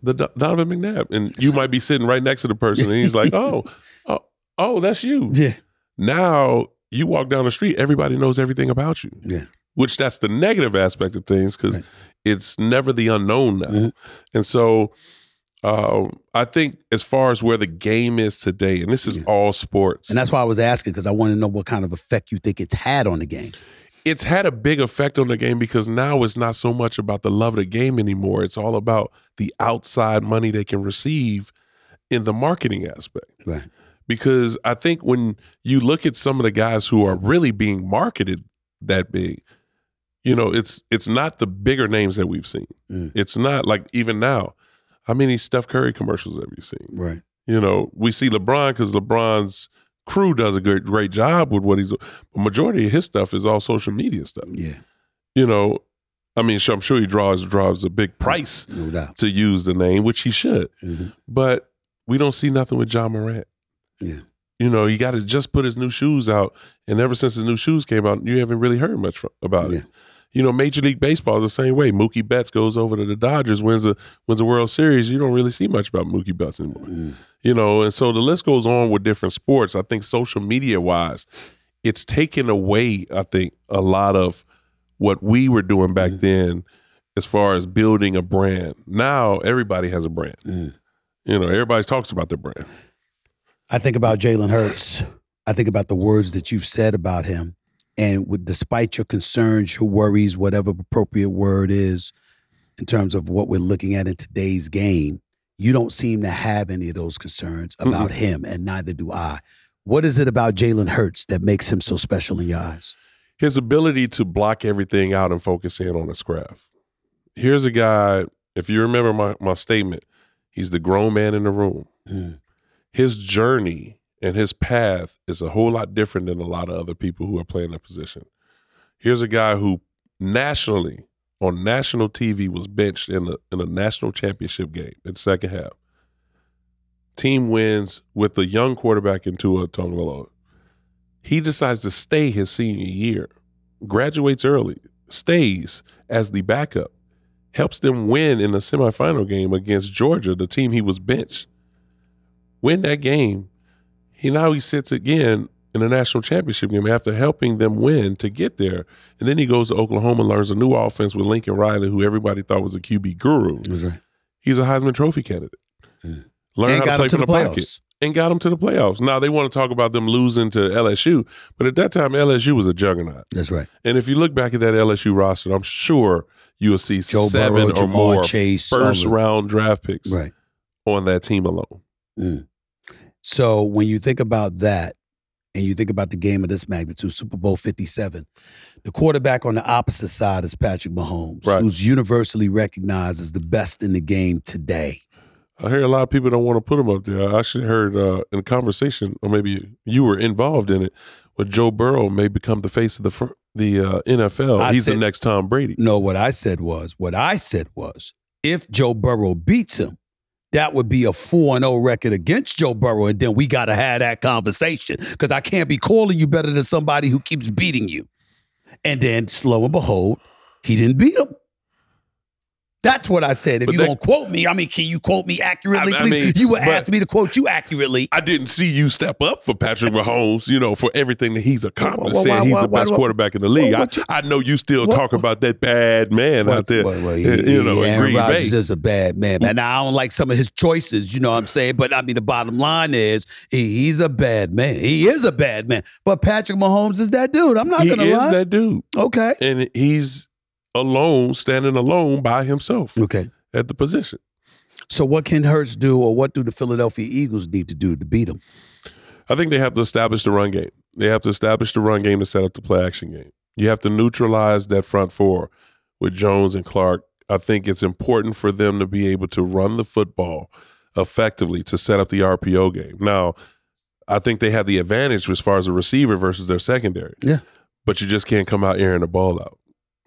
S3: the Do- Donovan McNabb," and you might be sitting right next to the person, and he's like, "Oh, oh, oh, that's you."
S2: Yeah.
S3: Now you walk down the street, everybody knows everything about you.
S2: Yeah.
S3: Which that's the negative aspect of things because
S2: Right.
S3: it's never the unknown now.
S2: Mhm.
S3: And so um, I think as far as where the game is today, and this is
S2: Yeah.
S3: all sports,
S2: And that's why I was asking because I want to know what kind of effect you think it's had on the game.
S3: It's had a big effect on the game because now it's not so much about the love of the game anymore. It's all about the outside money they can receive in the marketing aspect.
S2: Right.
S3: because I think when you look at some of the guys who are really being marketed that big, you know, it's it's not the bigger names that we've seen.
S2: Mm.
S3: It's not like even now. How many Steph Curry commercials have you seen?
S2: Right.
S3: You know, we see LeBron because LeBron's crew does a great great job with what he's. Majority of his stuff is all social media stuff.
S2: Yeah.
S3: You know, I mean, I'm sure he draws draws a big price
S2: No doubt.
S3: to use the name, which he should.
S2: Mhm.
S3: But we don't see nothing with Ja Morant.
S2: Yeah.
S3: You know, he got to just put his new shoes out, and ever since his new shoes came out, you haven't really heard much fro- about
S2: Yeah.
S3: it. You know, Major League Baseball is the same way. Mookie Betts goes over to the Dodgers, wins the wins the World Series. You don't really see much about Mookie Betts anymore.
S2: Mm.
S3: You know, and so the list goes on with different sports. I think social media wise, it's taken away. I think a lot of what we were doing back
S2: Mm.
S3: then, as far as building a brand. Now everybody has a brand.
S2: Mm.
S3: You know, everybody talks about their brand.
S2: I think about Jalen Hurts. I think about the words that you've said about him. And with, despite your concerns, your worries, whatever appropriate word is, in terms of what we're looking at in today's game, you don't seem to have any of those concerns about him, and neither do I. What is it about Jalen Hurts that makes him so special in your eyes?
S3: his ability to block everything out and focus in on his craft. Here's a guy, if you remember my, my statement, he's the grown man in the room.
S2: Mm.
S3: His journey and his path is a whole lot different than a lot of other people who are playing the position. Here's a guy who nationally, on national TV, was benched in a, in a national championship game in the second half. Team wins with the young quarterback in Tua Tagovailoa. He decides to stay his senior year, graduates early, stays as the backup, helps them win in the semifinal game against Georgia, the team he was benched. Win that game. He now he sits again in the national championship game after helping them win to get there. And then he goes to Oklahoma and learns a new offense with Lincoln Riley, who everybody thought was a QB guru.
S2: Right.
S3: He's a Heisman Trophy candidate.
S2: Mm.
S3: Learn
S2: And
S3: how to play
S2: him to
S3: from
S2: the
S3: the, pocket
S2: playoffs.
S3: and got them to the playoffs. Now they want to talk about them losing to LSU, but at that time LSU was a juggernaut.
S2: That's right.
S3: And if you look back at that LSU roster, I'm sure you'll see
S2: Joe
S3: seven
S2: Burrow,
S3: or
S2: Ja'Marr
S3: more
S2: Chase,
S3: first
S2: all
S3: round draft picks
S2: Right.
S3: on that team alone.
S2: Mm. So when you think about that, and you think about the game of this magnitude, Super Bowl 57, the quarterback on the opposite side is Patrick Mahomes,
S3: Right.
S2: who's universally recognized as the best in the game today.
S3: I hear a lot of people don't want to put him up there. I actually heard uh, in a conversation, or maybe you were involved in it, where Joe Burrow may become the face of the the uh, NFL.
S2: I
S3: He's the next Tom Brady.
S2: No, what I said was, what I said was, if Joe Burrow beats him, that would be a 4 0 record against Joe Burrow. And then we got to have that conversation because I can't be calling you better than somebody who keeps beating you. And then, slow and behold, he didn't beat him. That's what I said. If
S3: But
S2: you're going to quote me, I mean, can you quote me accurately,
S3: I- I
S2: please?
S3: mean,
S2: you would
S3: but-
S2: ask me to quote you accurately.
S3: I didn't see you step up for Patrick Mahomes, you know, for everything that he's accomplished,
S2: Well,
S3: saying
S2: why-
S3: he's the best quarterback in the league.
S2: Well, you-
S3: I, I know you still talk about that bad man out there,
S2: Well, well, he-
S3: you know,
S2: he-
S3: in
S2: Aaron
S3: Green Bay.
S2: Rodgers is a bad man. man. Now I don't like some of his choices, you know what I'm saying? But I mean, the bottom line is he's a bad man. He is a bad man. But Patrick Mahomes is that dude. I'm not
S3: he
S2: gonna
S3: is that dude,
S2: okay.
S3: and he's alone, standing alone by himself
S2: Okay.
S3: at the position.
S2: So what can Hurts do, or what do the Philadelphia Eagles need to do to beat him?
S3: I think they have to establish the run game. They have to establish the run game to set up the play action game. You have to neutralize that front four with Jones and Clark. I think it's important for them to be able to run the football effectively to set up the RPO game. Now, I think they have the advantage as far as a receiver versus their secondary.
S2: Yeah.
S3: But you just can't come out airing the ball out.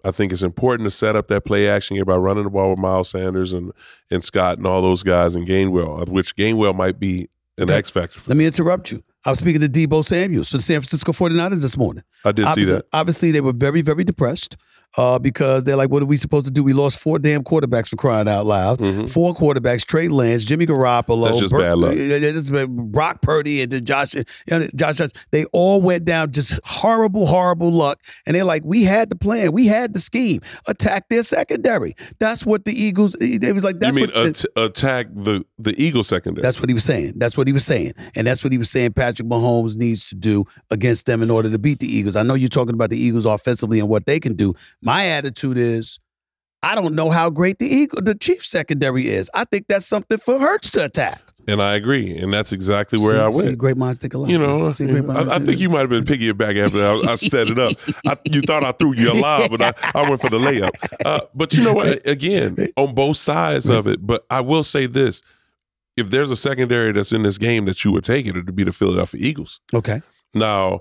S3: I think it's important to set up that play action here by running the ball with Miles Sanders and and Scott and all those guys and Gainwell, of which Gainwell might be an. X factor. for
S2: Let me interrupt you. I was speaking to Deebo Samuels for the San Francisco 49ers this morning.
S3: I did see
S2: obviously,
S3: that.
S2: obviously, they were very, very depressed uh, because they're like, what are we supposed to do? We lost four damn quarterbacks for crying out loud.
S3: Mhm.
S2: Four quarterbacks, Trey Lance, Jimmy Garoppolo,
S3: That's just bad luck.
S2: that's Brock Purdy, and Josh, you know, Josh, Josh. They all went down just horrible, horrible luck. And they're like, we had the plan, we had the scheme, attack their secondary. That's what the Eagles. They was like, that's
S3: you mean
S2: what.
S3: at- attack the the Eagle secondary?
S2: That's what he was saying. That's what he was saying. And that's what he was saying Patrick Mahomes needs to do against them in order to beat the Eagles. I know you're talking about the Eagles offensively and what they can do. My attitude is I don't know how great the Eagle the Chiefs secondary is. I think that's something for Hurts to attack.
S3: and I agree, and that's exactly where
S2: See-
S3: I
S2: see,
S3: went.
S2: great minds think alike.
S3: you know,
S2: See,
S3: I, I think you might have been piggyback after I, I set it up. I, you thought I threw you a lob, but I, I went for the layup. Uh, but you know what? Again, on both sides of it. But I will say this: if there's a secondary that's in this game that you would take it, it'd be the Philadelphia Eagles.
S2: Okay.
S3: Now,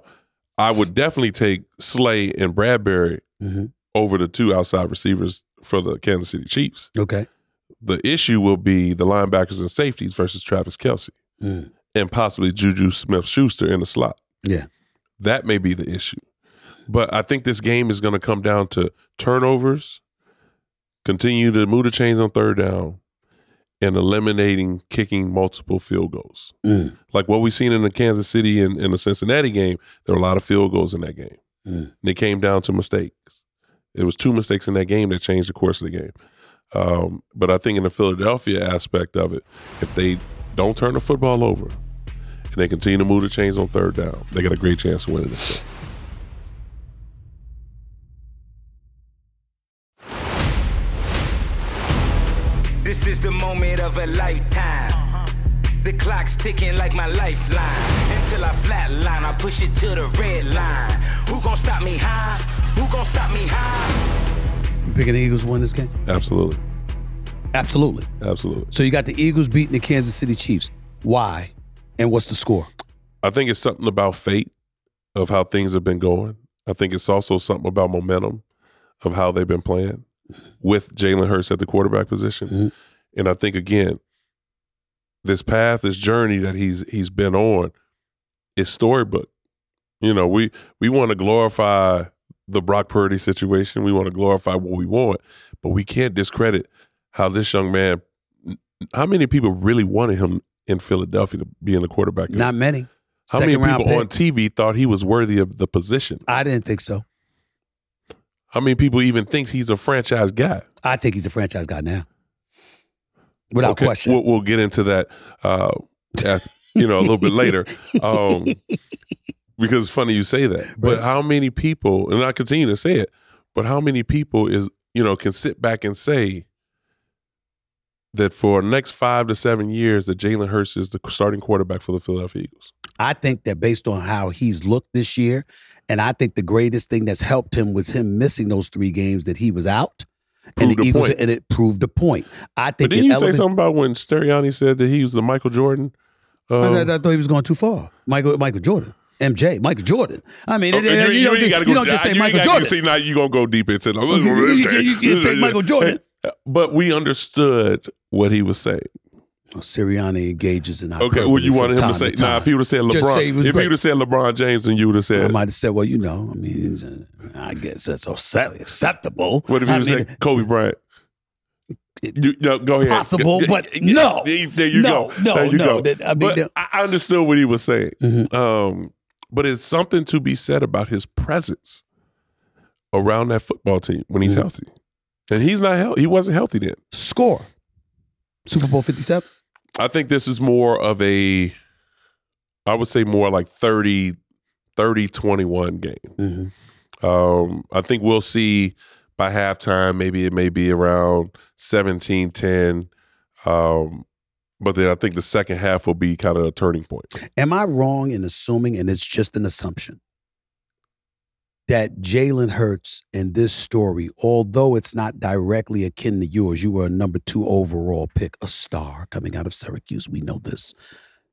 S3: I would definitely take Slay and Bradberry
S2: Mhm.
S3: over the two outside receivers for the Kansas City Chiefs.
S2: Okay.
S3: The issue will be the linebackers and safeties versus Travis Kelce
S2: Mm.
S3: and possibly Juju Smith Schuster in the slot.
S2: Yeah.
S3: That may be the issue. But I think this game is going to come down to turnovers, continue to move the chains on third down, and eliminating kicking multiple field goals.
S2: Mm.
S3: Like what we've seen in the Kansas City and, and the Cincinnati game, there were a lot of field goals in that game.
S2: Mm.
S3: And it came down to mistakes. It was two mistakes in that game that changed the course of the game. Um, but I think in the Philadelphia aspect of it, if they don't turn the football over and they continue to move the chains on third down, they got a great chance of winning this game.
S1: This is the moment of a lifetime. The clock's ticking like my lifeline. Until I flatline, I push it to the red line. Who gon' stop me high? Who gon' stop me high?
S2: You picking the Eagles win this game?
S3: Absolutely.
S2: Absolutely.
S3: Absolutely.
S2: So you got the Eagles beating the Kansas City Chiefs. Why? And what's the score?
S3: I think it's something about fate of how things have been going. I think it's also something about momentum of how they've been playing with Jalen Hurts at the quarterback position.
S2: Mhm.
S3: And I think again, this path, this journey that he's he's been on is storybook. You know, we we want to glorify the Brock Purdy situation. We want to glorify what we want, but we can't discredit how this young man how many people really wanted him in Philadelphia to be in the quarterback?
S2: Not many.
S3: How
S2: Second
S3: many people on. TV thought he was worthy of the position?
S2: I didn't think so.
S3: How many people even think he's a franchise guy?
S2: I think he's a franchise guy now. Without
S3: Okay,
S2: question.
S3: We'll, we'll get into that, uh, at, you know, a little bit later. Um, because it's funny you say that. But
S2: Right.
S3: how many people, and I continue to say it, but how many people is, you know, can sit back and say that for the next five to seven years that Jalen Hurts is the starting quarterback for the Philadelphia Eagles?
S2: I think that based on how he's looked this year, and I think the greatest thing that's helped him was him missing those three games that he was out. And
S3: Proved
S2: the Eagles,
S3: point.
S2: and it proved the point. I
S3: But
S2: think
S3: didn't
S2: it
S3: you say something about when Sirianni said that he was the Michael Jordan?
S2: I,
S3: Um,
S2: thought- I thought he was going too far. Michael Michael Jordan, MJ, Michael Jordan. I mean, it-
S3: okay,
S2: it- you, don't,
S3: ain't
S2: you don't just say
S3: you
S2: Michael
S3: ain't gotta
S2: Jordan.
S3: See, now you're gonna go deep into the.
S2: You- you- you- you say Michael Jordan.
S3: But we understood what he was saying.
S2: Sirianni engages in
S3: Okay, well, you wanted him to say,
S2: time.
S3: nah, if he would have said LeBron,
S2: say
S3: if
S2: great.
S3: he would have said LeBron James, then you would have
S2: I might have said, well, you know, I mean, uh, I guess that's accept- acceptable.
S3: what if he
S2: I
S3: would have said Kobe Bryant? You, no, go ahead.
S2: Possible, but no.
S3: There you
S2: No,
S3: go.
S2: no,
S3: there you
S2: no.
S3: go.
S2: I mean,
S3: but
S2: the-
S3: I understood what he was saying.
S2: Mhm.
S3: Um, but it's something to be said about his presence around that football team when he's
S2: Mhm.
S3: healthy, and he's not healthy. He wasn't healthy then.
S2: Score. Super Bowl 57?
S3: I think this is more of a, I would say more like 30, 30 21 game.
S2: Mm-hmm.
S3: Um, I think we'll see by halftime, maybe it may be around 17 10. Um, but then I think the second half will be kind of a turning point.
S2: Am I wrong in assuming, and it's just an assumption, that Jalen Hurts in this story, although it's not directly akin to yours, you were a number two overall pick, a star coming out of Syracuse. We know this.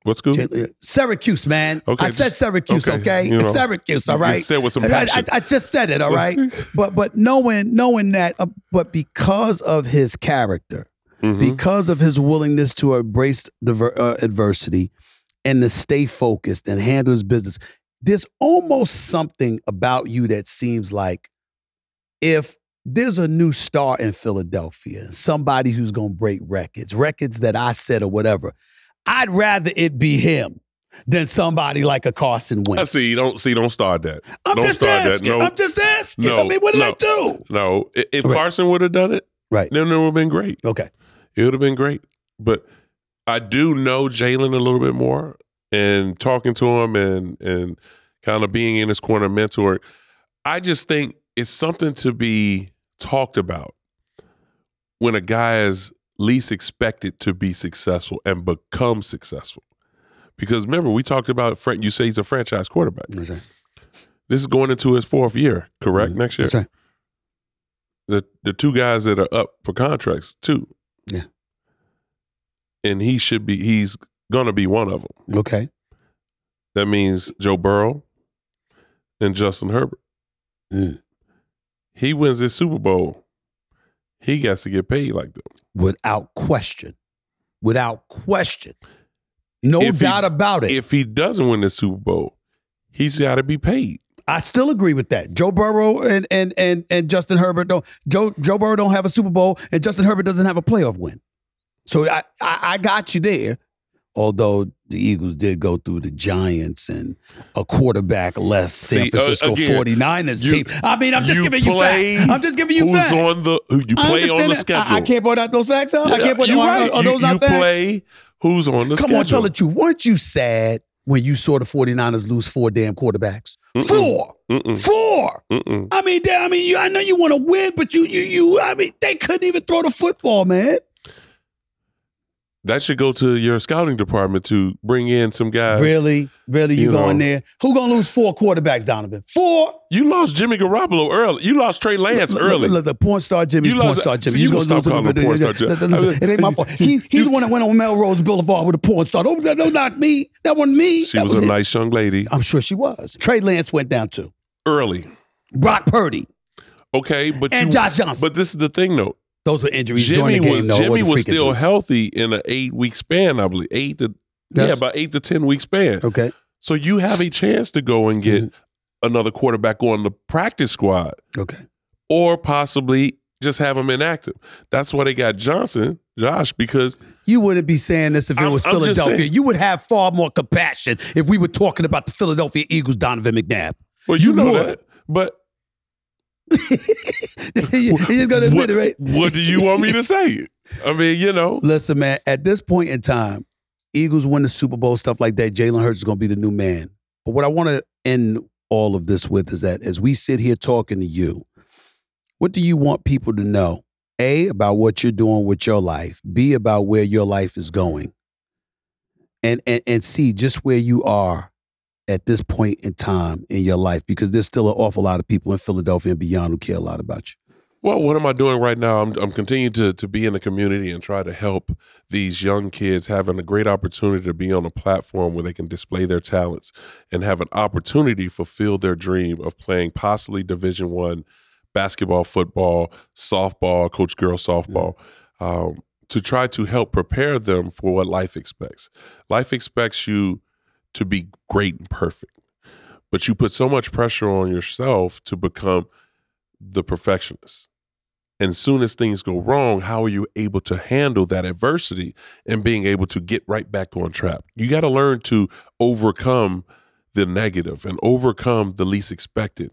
S3: What's good?
S2: Jalen- Syracuse, man.
S3: Okay,
S2: I said Syracuse,
S3: okay,
S2: okay?
S3: you know,
S2: Syracuse, All right.
S3: You said with some
S2: And I,
S3: passion.
S2: I, I just said it, all right? but but knowing knowing that, uh, but because of his character,
S3: Mhm.
S2: because of his willingness to embrace diver, uh, adversity and to stay focused and handle his business, there's almost something about you that seems like if there's a new star in Philadelphia, somebody who's going to break records, records that I set or whatever, I'd rather it be him than somebody like a Carson Wentz.
S3: I see. Don't see. Don't start that.
S2: I'm
S3: don't
S2: just
S3: start
S2: asking.
S3: that. No,
S2: I'm just asking.
S3: No,
S2: I mean, what did I do?
S3: no. If
S2: Right.
S3: Carson would have done it,
S2: Right.
S3: then it would have been great.
S2: Okay.
S3: It would have been great. But I do know Jalen a little bit more, and talking to him and and kind of being in his corner, mentor. I just think it's something to be talked about when a guy is least expected to be successful and become successful. Because remember, we talked about. You say he's a franchise quarterback.
S2: Right.
S3: This is going into his fourth year, correct?
S2: Mhm.
S3: Next year,
S2: That's right.
S3: the the two guys that are up for contracts too.
S2: Yeah.
S3: And he should be he's gonna be one of them.
S2: Okay.
S3: That means Joe Burrow and Justin Herbert.
S2: Mm.
S3: He wins this Super Bowl. He gets to get paid like them.
S2: Without question. Without question. No
S3: If he-
S2: doubt about it.
S3: If he doesn't win the Super Bowl, he's got to be paid.
S2: I still agree with that. Joe Burrow and and and and Justin Herbert don't Joe Joe Burrow don't have a Super Bowl and Justin Herbert doesn't have a playoff win. So I I, I got you there. Although the Eagles did go through the Giants and a quarterback less San
S3: See, uh,
S2: Francisco
S3: again,
S2: 49ers
S3: you-
S2: team. I mean, I'm just
S3: you
S2: giving you facts. I'm just giving you facts.
S3: Who's
S2: facts.
S3: on the who you play on the
S2: that.
S3: schedule?
S2: I, I can't point out those facts. Huh? I can't point out
S3: right.
S2: are
S3: You,
S2: those not
S3: you
S2: facts?
S3: play who's on the
S2: Come
S3: schedule.
S2: Come on, tell the truth. Weren't you sad when you saw the 49ers lose four damn quarterbacks?
S3: Mm-mm.
S2: Four.
S3: Mm-mm,
S2: Four.
S3: mm-mm.
S2: I mean, I mean, you, I know you want to win, but you, you, you. I mean, they couldn't even throw the football, man.
S3: That should go to your scouting department to bring in some guys.
S2: really, really, you,
S3: you
S2: going
S3: know.
S2: there? Who gonna lose four quarterbacks, Donovan? Four.
S3: You lost Jimmy Garoppolo early. You lost Trey Lance
S2: Look,
S3: early.
S2: look, look, the porn star Jimmy's
S3: You
S2: porn
S3: lost-
S2: star Jimmy.
S3: so you
S2: gonna
S3: gonna
S2: lose
S3: him porn star Jimmy.
S2: Listen, listen, It ain't my fault. He, he's the one that went on Melrose Boulevard with a porn star. Don't, don't knock me. That wasn't me.
S3: She
S2: that
S3: was, a
S2: him.
S3: nice young lady.
S2: I'm sure she was. Trey Lance went down too.
S3: Early.
S2: Brock Purdy
S3: Okay, but
S2: and
S3: you,
S2: Josh Johnson.
S3: But this is the thing though.
S2: Those were injuries
S3: Jimmy
S2: during the game.
S3: was
S2: though.
S3: Jimmy was still
S2: injuries.
S3: healthy in an eight week span, I believe. Eight to yeah, about eight to ten week span.
S2: Okay.
S3: So you have a chance to go and get
S2: Mm-hmm.
S3: another quarterback on the practice squad,
S2: Okay.
S3: or possibly just have him inactive. That's why they got Johnson, Josh, because
S2: You wouldn't be saying this if it
S3: I'm-
S2: was Philadelphia. You would have far more compassion if we were talking about the Philadelphia Eagles, Donovan McNabb.
S3: well, you,
S2: You
S3: know
S2: would.
S3: that. But
S2: you just gonna admit
S3: what,
S2: it, right?
S3: what do you want me to say? I mean, you know,
S2: Listen, man, at this point in time, Eagles win the Super Bowl, stuff like that. Jalen Hurts is going to be the new man. But what I want to end all of this with is that as we sit here talking to you, what do you want people to know? A, about what you're doing with your life. B, about where your life is going. And, and, and C, just where you are at this point in time in your life? Because there's still an awful lot of people in Philadelphia and beyond who care a lot about you.
S3: Well, what am I doing right now? I'm, I'm continuing to, to be in the community and try to help these young kids having a great opportunity to be on a platform where they can display their talents and have an opportunity to fulfill their dream of playing possibly Division One basketball, football, softball, coach girl softball. Um, to try to help prepare them for what life expects. Life expects you to be great and perfect, but you put so much pressure on yourself to become the perfectionist. And as soon as things go wrong, how are you able to handle that adversity and being able to get right back on track? You got to learn to overcome the negative and overcome the least expected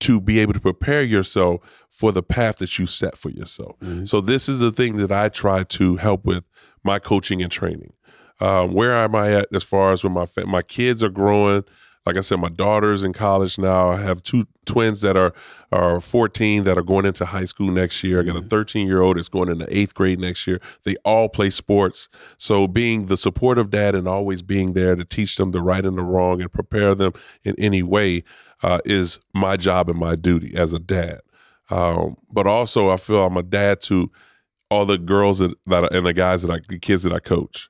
S3: to be able to prepare yourself for the path that you set for yourself. Mm-hmm. So this is the thing that I try to help with my coaching and training. Um, where am I at as far as when my fa- my kids are growing? Like I said, my daughter's in college now. I have two twins that are are 14 that are going into high school next year. I got a 13 year old that's going into eighth grade next year. They all play sports. So being the supportive dad and always being there to teach them the right and the wrong and prepare them in any way uh, is my job and my duty as a dad. Um, but also, I feel I'm a dad to all the girls that, that are, and the guys that I, the kids that I coach.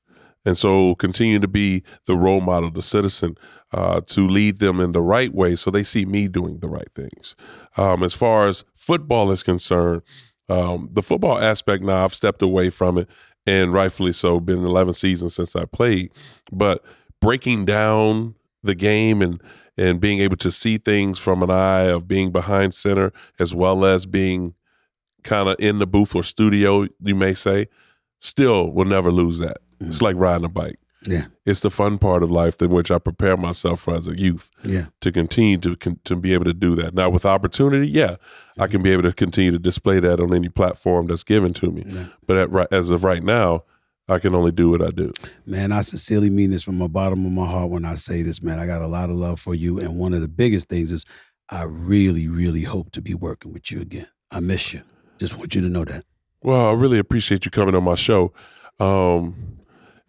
S3: And so continue to be the role model, the citizen, uh, to lead them in the right way so they see me doing the right things. Um, as far as football is concerned, um, the football aspect now, I've stepped away from it, and rightfully so, been 11 seasons since I played. But breaking down the game and and being able to see things from an eye of being behind center as well as being kind of in the booth or studio, you may say, still will never lose that. It's like riding a bike.
S2: Yeah.
S3: It's the fun part of life in which I prepare myself for as a youth
S2: Yeah.
S3: to continue to to be able to do that. Now with opportunity, yeah, I can be able to continue to display that on any platform that's given to me. But at, as of right now, I can only do what I do.
S2: Man, I sincerely mean this from the bottom of my heart when I say this, man. I got a lot of love for you. And one of the biggest things is I really, really hope to be working with you again. I miss you. Just want you to know that.
S3: Well, I really appreciate you coming on my show. Um,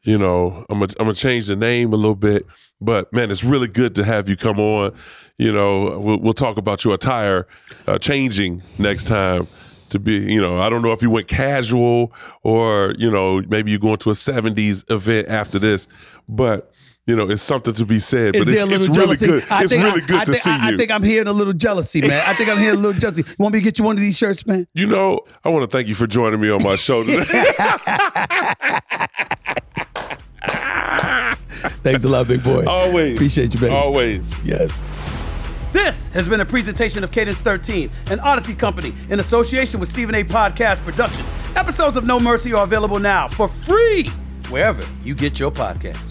S3: you know, I'm gonna I'm gonna change the name a little bit, but man, it's really good to have you come on. You know, we'll, we'll talk about your attire uh, changing next time to be. You know, I don't know if you went casual or you know maybe you're going to a '70s event after this, but. You know, it's something to be said, but it's, it's really good.
S2: I
S3: it's really
S2: I-
S3: good
S2: I
S3: to
S2: think,
S3: see
S2: I,
S3: you.
S2: I think I'm hearing a little jealousy, man. I think I'm hearing a little jealousy. You want me to get you one of these shirts, man?
S3: You know, I want to thank you for joining me on my show today.
S2: Thanks a lot, big boy.
S3: Always.
S2: Appreciate you, baby.
S3: Always.
S2: Yes.
S4: This has been a presentation of Cadence 13, an Audacy company in association with Stephen A. Podcast Productions. Episodes of No Mercy are available now for free wherever you get your podcasts.